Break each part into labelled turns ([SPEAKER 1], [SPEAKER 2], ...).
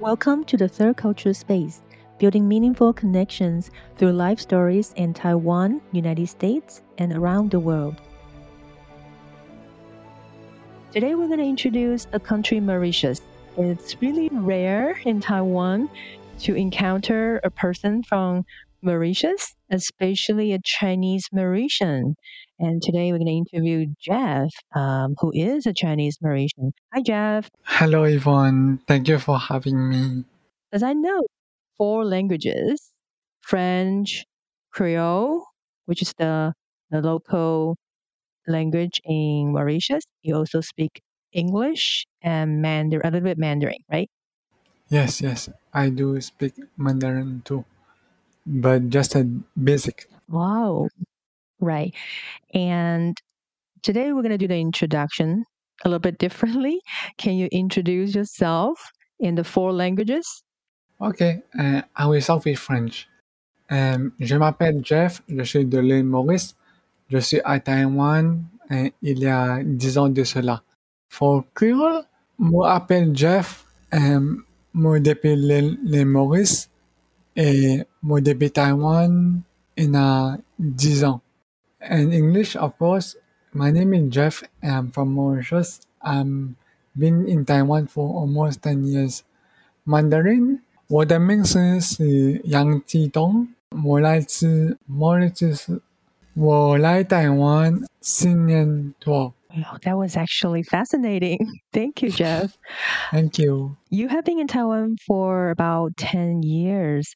[SPEAKER 1] Welcome to the Third Culture Space, building meaningful connections through life stories in Taiwan, United States, and around the world. Today we're going to introduce a country Mauritius. It's really rare in Taiwan to encounter a person from Mauritius, especially a Chinese Mauritian. And today we're going to interview Jeff, um, who is a Chinese Mauritian. Hi, Jeff.
[SPEAKER 2] Hello, Yvonne. Thank you for having me.
[SPEAKER 1] As I know four languages French, Creole, which is the, the local language in Mauritius. You also speak English and Mandarin, a little bit Mandarin, right?
[SPEAKER 2] Yes, yes, I do speak Mandarin too, but just a basic.
[SPEAKER 1] Wow. Right. And today we're going to do the introduction a little bit differently. Can you introduce yourself in the four languages?
[SPEAKER 2] Ok, euh, I will start with French. Euh, je m'appelle Jeff, je suis de l'île Maurice. Je suis à Taïwan euh, il y a 10 ans de cela. For Creole, moi appelle Jeff, euh, moi depuis l'île Maurice et moi depuis Taïwan il y a 10 ans. In English, of course, my name is Jeff and I'm from Mauritius. I've been in Taiwan for almost 10 years. Mandarin, 我的名字是杨继东，我来自 Mauritius，我来台湾四年多。
[SPEAKER 1] Wow, that was actually fascinating. Thank you, Jeff.
[SPEAKER 2] Thank you.
[SPEAKER 1] You have been in Taiwan for about 10 years.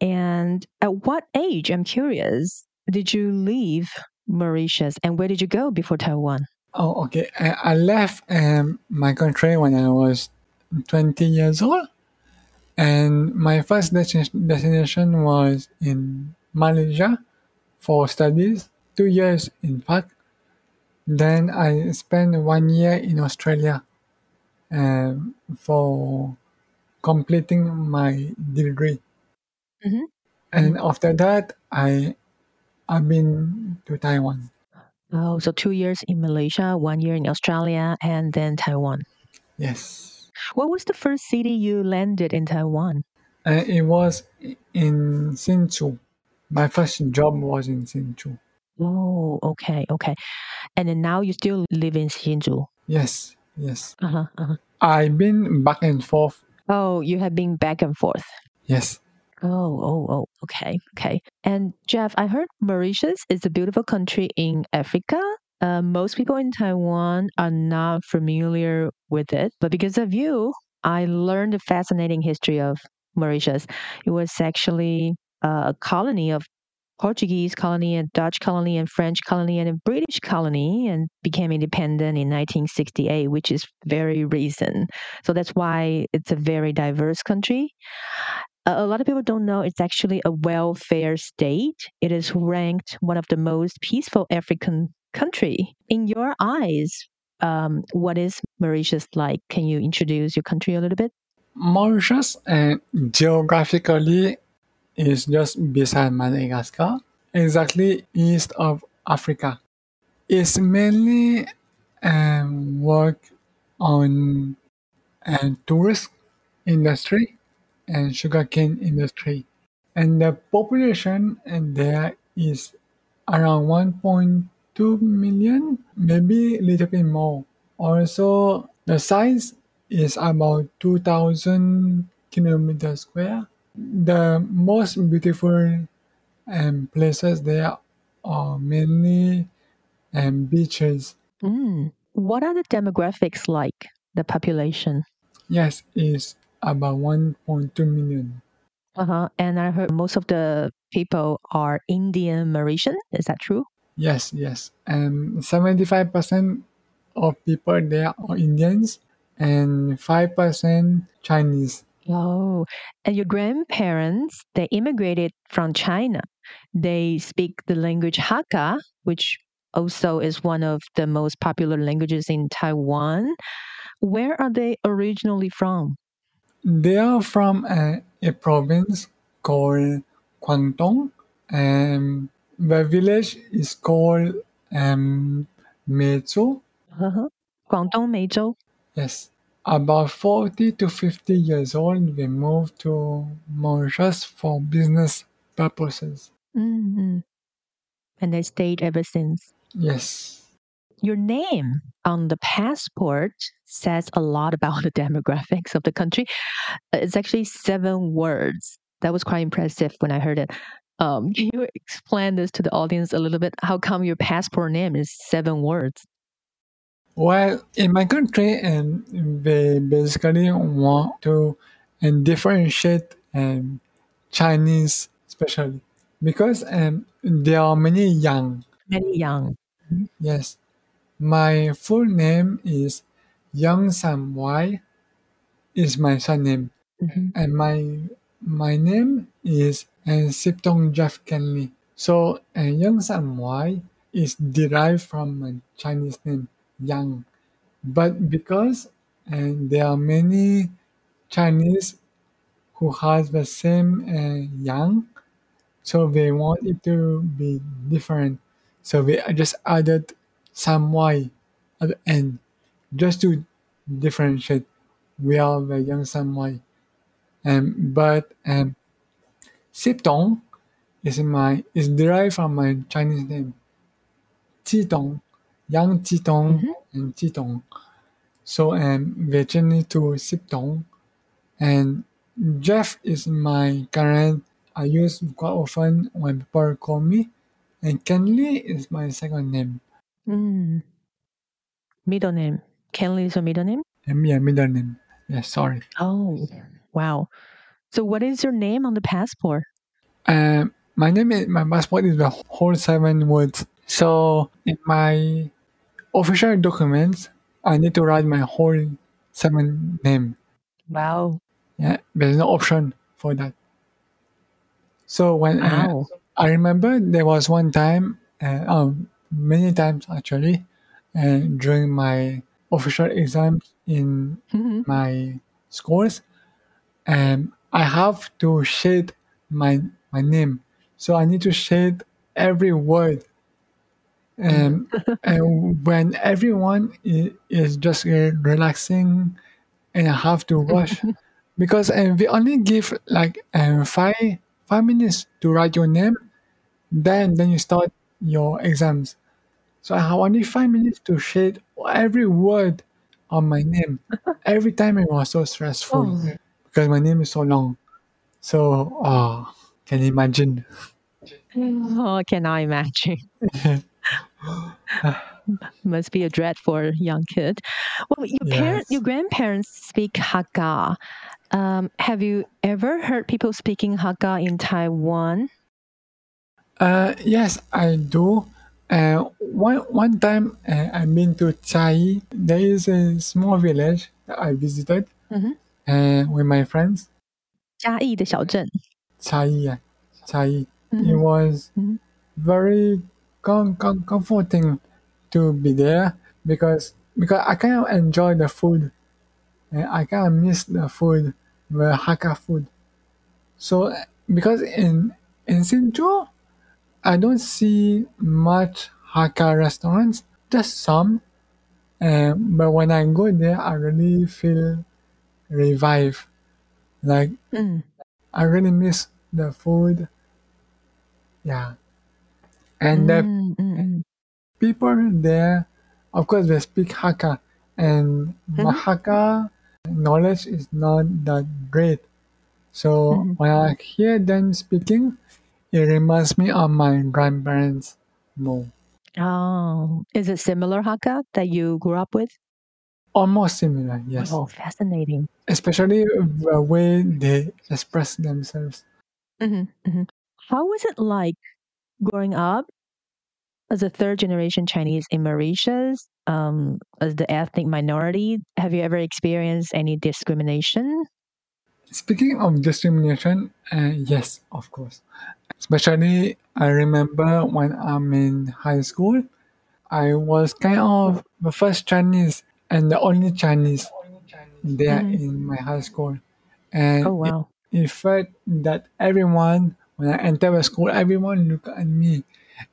[SPEAKER 1] And at what age, I'm curious, did you leave Mauritius and where did you go before Taiwan?
[SPEAKER 2] Oh, okay. I, I left um, my country when I was 20 years old. And my first desti- destination was in Malaysia for studies, two years in fact. Then I spent one year in Australia um, for completing my degree.
[SPEAKER 1] Mhm.
[SPEAKER 2] And after that, I I've been to Taiwan.
[SPEAKER 1] Oh, so two years in Malaysia, one year in Australia, and then Taiwan.
[SPEAKER 2] Yes,
[SPEAKER 1] What was the first city you landed in Taiwan?
[SPEAKER 2] uh, it was in Hsinchu. My first job was in Hsinchu.
[SPEAKER 1] Oh, okay, okay. And then now you still live in Hsinchu.
[SPEAKER 2] Yes, yes.
[SPEAKER 1] Uh-huh, uh-huh.
[SPEAKER 2] I've been back and forth.
[SPEAKER 1] Oh, you have been back and forth.
[SPEAKER 2] Yes,
[SPEAKER 1] Oh, oh, oh, okay, okay. And Jeff, I heard Mauritius is a beautiful country in Africa. Uh, most people in Taiwan are not familiar with it, but because of you, I learned a fascinating history of Mauritius. It was actually uh, a colony of Portuguese colony, and Dutch colony, and French colony, and a British colony, and became independent in 1968, which is very recent. So that's why it's a very diverse country a lot of people don't know it's actually a welfare state. It is ranked one of the most peaceful African country. In your eyes, um, what is Mauritius like? Can you introduce your country a little bit?
[SPEAKER 2] Mauritius uh, geographically is just beside Madagascar, exactly east of Africa. It's mainly um, work on uh, tourist industry and sugarcane industry, and the population there is around 1.2 million, maybe a little bit more. Also, the size is about 2,000 kilometers square. The most beautiful um, places there are mainly um, beaches.
[SPEAKER 1] Mm. What are the demographics like? The population.
[SPEAKER 2] Yes, it's about 1.2 million.
[SPEAKER 1] Uh-huh. And I heard most of the people are Indian Mauritian. Is that true?
[SPEAKER 2] Yes, yes. And 75% of people there are Indians and 5% Chinese.
[SPEAKER 1] Oh, and your grandparents, they immigrated from China. They speak the language Hakka, which also is one of the most popular languages in Taiwan. Where are they originally from?
[SPEAKER 2] They are from a, a province called Guangdong, and the village is called um, Meizhou.
[SPEAKER 1] Uh-huh. Guangdong Meizhou.
[SPEAKER 2] Yes about 40 to 50 years old, we moved to Mauritius for business purposes.
[SPEAKER 1] Mm-hmm. And they stayed ever since.
[SPEAKER 2] Yes.
[SPEAKER 1] Your name on the passport says a lot about the demographics of the country. It's actually seven words. That was quite impressive when I heard it. Um, can you explain this to the audience a little bit? How come your passport name is seven words?
[SPEAKER 2] Well, in my country, and they basically want to and differentiate um, Chinese, especially because um, there are many young.
[SPEAKER 1] Many young.
[SPEAKER 2] Yes, my full name is Young Sam Wai. Is my surname,
[SPEAKER 1] Mm-hmm.
[SPEAKER 2] and my my name is uh, Siptong Jeff Kenley. So, uh, Young Sam Wai is derived from my Chinese name Yang, but because uh, there are many Chinese who has the same uh, Yang, so they want it to be different. So they just added some Y at the end just to differentiate. We are the young Sam Y. Um, but um, Siptong is my is derived from my Chinese name. Jitong, Yang Jitong
[SPEAKER 1] Mhm.
[SPEAKER 2] and Jitong. So I'm it to Siptong. And Jeff is my current I use quite often when people call me. And Kenley is my second name.
[SPEAKER 1] Mm. Middle name. Kenley is your middle name?
[SPEAKER 2] And yeah, middle name. Yeah, sorry.
[SPEAKER 1] Oh, wow. So, what is your name on the passport?
[SPEAKER 2] Um, my name is my passport is the whole seven words. So in my official documents, I need to write my whole seven name.
[SPEAKER 1] Wow.
[SPEAKER 2] Yeah, there's no option for that. So when
[SPEAKER 1] Wow.
[SPEAKER 2] I remember there was one time, uh, um, many times actually, uh, during my official exams in
[SPEAKER 1] Mhm.
[SPEAKER 2] my scores, and I have to shade my my name. So I need to shade every word. And, and when everyone is, just uh, relaxing and I have to rush because uh, we only give like uh, five five minutes to write your name, then then you start your exams. So I have only five minutes to shade every word on my name. Every time it was so stressful
[SPEAKER 1] Oh.
[SPEAKER 2] because my name is so long. So oh, can you imagine?
[SPEAKER 1] Oh, can I imagine. Must be a dread for a young kid. Well, your
[SPEAKER 2] yes.
[SPEAKER 1] parents, your grandparents speak Hakka. Um, have you ever heard people speaking Hakka in Taiwan?
[SPEAKER 2] Uh, yes, I do. Uh, one one time uh, I've been to Chiayi. There is a small village I visited
[SPEAKER 1] mm-hmm.
[SPEAKER 2] uh, with my friends.
[SPEAKER 1] 嘉义的小镇.
[SPEAKER 2] Chiayi, yeah, Chiayi. Mm-hmm.
[SPEAKER 1] It
[SPEAKER 2] was
[SPEAKER 1] mm-hmm.
[SPEAKER 2] very com- com- comforting to be there because because I kind of enjoy the food. And I kind of miss the food, the Hakka food. So because in in Hsinchu, I don't see much Hakka restaurants, just some. Um, but when I go there, I really feel revived. Like
[SPEAKER 1] Mm.
[SPEAKER 2] I really miss the food. Yeah. And the
[SPEAKER 1] Mm, mm, mm.
[SPEAKER 2] people there, of course, they speak Hakka, and
[SPEAKER 1] Mhm.
[SPEAKER 2] Hakka knowledge is not that great. So when I hear them speaking, it reminds me of my grandparents more.
[SPEAKER 1] Oh, is it similar Hakka that you grew up with?
[SPEAKER 2] Almost similar, yes.
[SPEAKER 1] Oh, fascinating.
[SPEAKER 2] Especially the way they express themselves.
[SPEAKER 1] hmm hmm How was it like growing up as a third generation Chinese in Mauritius, um, as the ethnic minority? Have you ever experienced any discrimination?
[SPEAKER 2] Speaking of discrimination, uh, yes, of course. Especially, I remember when I'm in high school, I was kind of the first Chinese and the only Chinese there
[SPEAKER 1] Mhm.
[SPEAKER 2] in my high school. And
[SPEAKER 1] Oh, wow.
[SPEAKER 2] it, it felt that everyone, when I entered the school, everyone looked at me.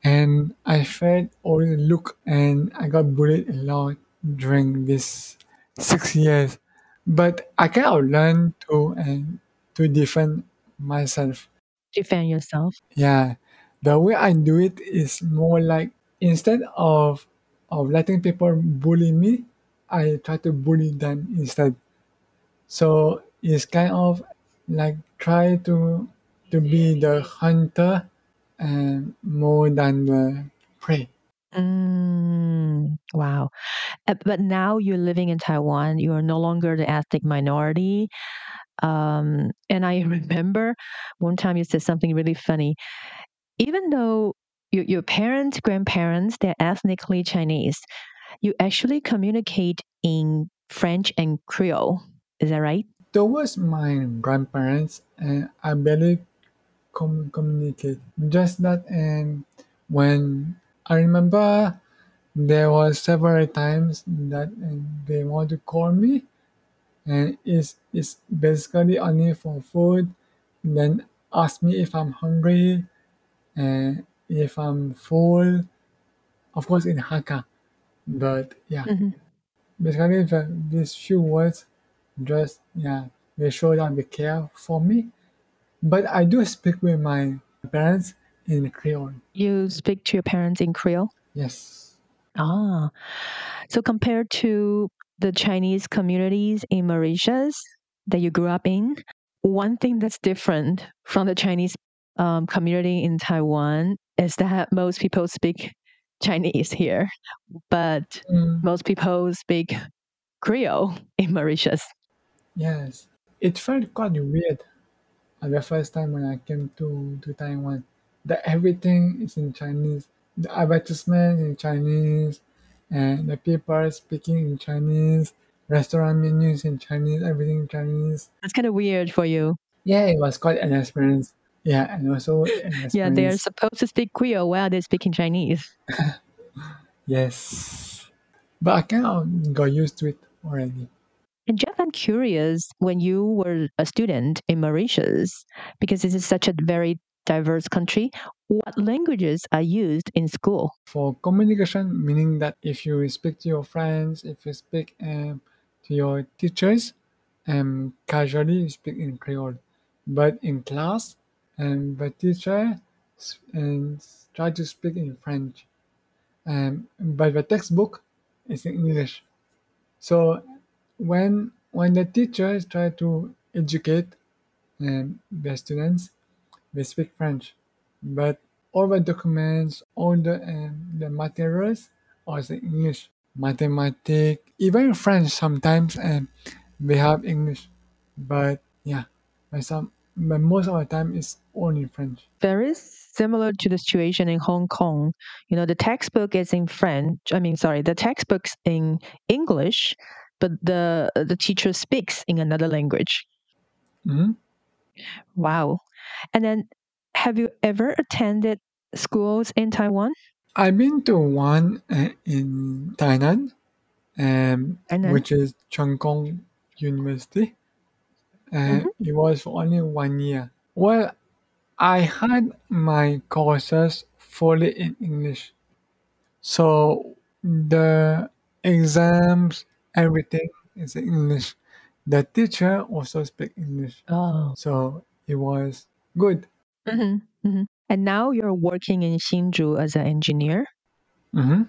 [SPEAKER 2] And I felt all the look, and I got bullied a lot during this six years. but I kind of learned to and to defend myself.
[SPEAKER 1] Defend yourself.
[SPEAKER 2] Yeah, the way I do it is more like instead of of letting people bully me, I try to bully them instead. So it's kind of like try to to be the hunter and more than the prey.
[SPEAKER 1] Mm, wow. Uh, But now you're living in Taiwan. You are no longer the ethnic minority. Um, and I remember one time you said something really funny. Even though your, your parents, grandparents, they're ethnically Chinese, you actually communicate in French and Creole. Is that right?
[SPEAKER 2] Towards my grandparents, and I barely com- communicate. Just that, and when I remember there was several times that they want to call me, and it's it's basically only for food. Then ask me if I'm hungry, and if I'm full. Of course, in Hakka, but yeah,
[SPEAKER 1] Mhm.
[SPEAKER 2] basically the, these few words just yeah they show that they care for me. But I do speak with my parents in Creole.
[SPEAKER 1] You speak to your parents in Creole?
[SPEAKER 2] Yes.
[SPEAKER 1] Ah, so compared to the Chinese communities in Mauritius that you grew up in, one thing that's different from the Chinese um, community in Taiwan is that most people speak Chinese here, but
[SPEAKER 2] Mm,
[SPEAKER 1] most people speak Creole in Mauritius.
[SPEAKER 2] yes. It felt quite weird the first time when I came to, to Taiwan. That everything is in Chinese. The advertisement in Chinese and the people speaking in Chinese, restaurant menus in Chinese, everything in Chinese.
[SPEAKER 1] That's kind of weird for you.
[SPEAKER 2] Yeah, it was quite an experience. Yeah, and also an
[SPEAKER 1] Yeah, they are supposed to speak Creole while they're speaking Chinese.
[SPEAKER 2] Yes. But I kind of got used to it already.
[SPEAKER 1] And Jeff, I'm curious when you were a student in Mauritius, because this is such a very diverse country, what languages are used in school?
[SPEAKER 2] For communication, meaning that if you speak to your friends, if you speak um, to your teachers, um, casually you speak in Creole. But in class, um, the teacher and try to speak in French. Um, but the textbook is in English. So when when the teachers try to educate um, the students, they speak French, but all the documents, all the um, the materials are in English. Mathematics, even French sometimes, and they have English, but yeah, but some, but most of the time it's only French.
[SPEAKER 1] Very similar to the situation in Hong Kong. You know, the textbook is in French. I mean, sorry, the textbook's in English, but the the teacher speaks in another language.
[SPEAKER 2] Mhm.
[SPEAKER 1] Wow. And then have you ever attended schools in Taiwan?
[SPEAKER 2] I've been to one uh, in Tainan, um,
[SPEAKER 1] Tainan.
[SPEAKER 2] which is Cheng Kung University. Uh, It was for only one year. Well, I had my courses fully in English. So the exams, everything is in English. The teacher also speak English.
[SPEAKER 1] Oh.
[SPEAKER 2] So it was good.
[SPEAKER 1] hmm hmm And now you're working in Hsinchu as an engineer.
[SPEAKER 2] hmm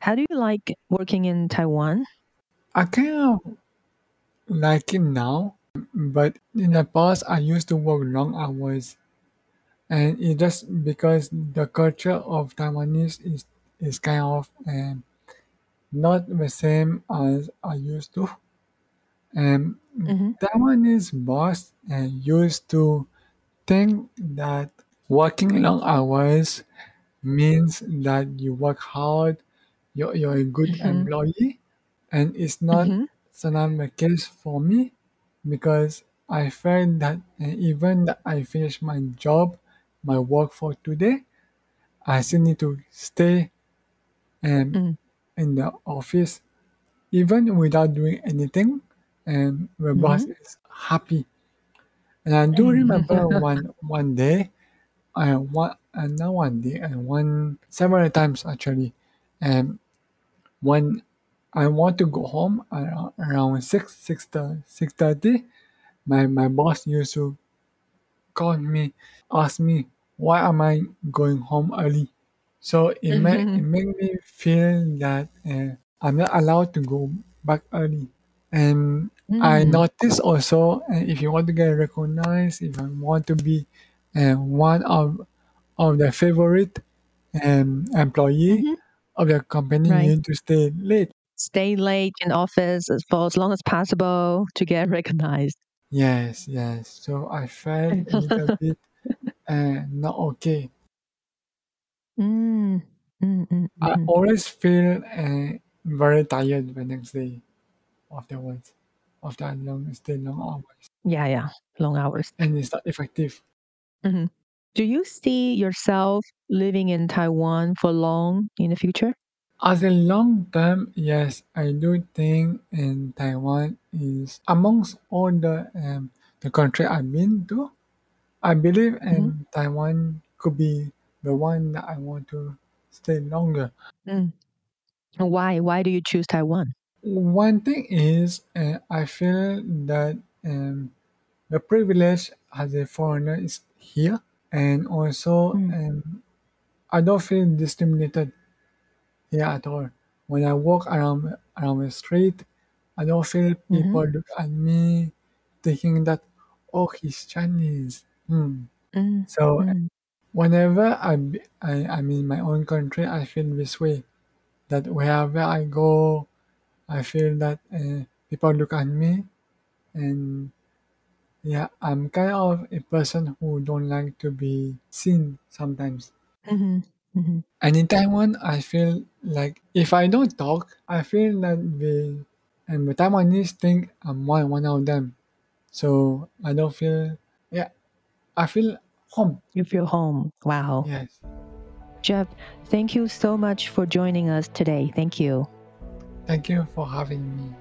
[SPEAKER 1] How do you like working in Taiwan?
[SPEAKER 2] I kind of like it now, but in the past I used to work long hours, and it just because the culture of Taiwanese is is kind of um, not the same as I used to. And
[SPEAKER 1] Mhm.
[SPEAKER 2] Taiwanese boss uh, used to think that working long hours means that you work hard, you're, you're a good
[SPEAKER 1] Mhm.
[SPEAKER 2] employee, and it's not
[SPEAKER 1] Mhm.
[SPEAKER 2] sometimes the case for me because I felt that even that I finish my job, my work for today, I still need to stay um,
[SPEAKER 1] Mm.
[SPEAKER 2] In the office even without doing anything, and the mm-hmm. boss
[SPEAKER 1] Mhm.
[SPEAKER 2] is happy. And I do mm-hmm. remember one one day, I one and uh, not one day, and one several times actually, and one I want to go home around, around 6, 6, 6.30. My, my boss used to call me, ask me, why am I going home early? So it, mm-hmm. made, it made me feel that uh, I'm not allowed to go back early. And mm. I noticed also uh, if you want to get recognized, if I want to be uh, one of of the favorite um, employee mm-hmm. of the company, right. you need to stay late.
[SPEAKER 1] Stay late in office for as long as possible to get recognized.
[SPEAKER 2] Yes, yes. So I felt a little bit uh, not okay.
[SPEAKER 1] Mm. Mm, mm,
[SPEAKER 2] I
[SPEAKER 1] mm.
[SPEAKER 2] always feel uh, very tired the next day afterwards, after a long stay, long hours,
[SPEAKER 1] Yeah, yeah. Long hours.
[SPEAKER 2] and it's not effective.
[SPEAKER 1] hmm Do you see yourself living in Taiwan for long in the future?
[SPEAKER 2] As a long term, yes, I do think in Taiwan is amongst all the um, the country I've been to. I believe in Taiwan could be the one that I want to stay longer.
[SPEAKER 1] Mm. Why? Why do you choose Taiwan?
[SPEAKER 2] One thing is, uh, I feel that um, the privilege as a foreigner is here, and also
[SPEAKER 1] Mm.
[SPEAKER 2] um, I don't feel discriminated here at all. When I walk around around the street, I don't feel
[SPEAKER 1] Mm-hmm.
[SPEAKER 2] people look at me thinking that, oh, he's Chinese. Hmm.
[SPEAKER 1] Mm.
[SPEAKER 2] So
[SPEAKER 1] Mm.
[SPEAKER 2] Whenever I, I, I'm in my own country, I feel this way. That wherever I go, I feel that uh, people look at me, and yeah, I'm kind of a person who don't like to be seen sometimes.
[SPEAKER 1] Mhm. Mhm.
[SPEAKER 2] And in Taiwan, I feel like if I don't talk, I feel that the and the Taiwanese think I'm one one of them. So I don't feel yeah, I feel home.
[SPEAKER 1] You feel home. Wow.
[SPEAKER 2] Yes.
[SPEAKER 1] Jeff, thank you so much for joining us today. Thank you.
[SPEAKER 2] Thank you for having me.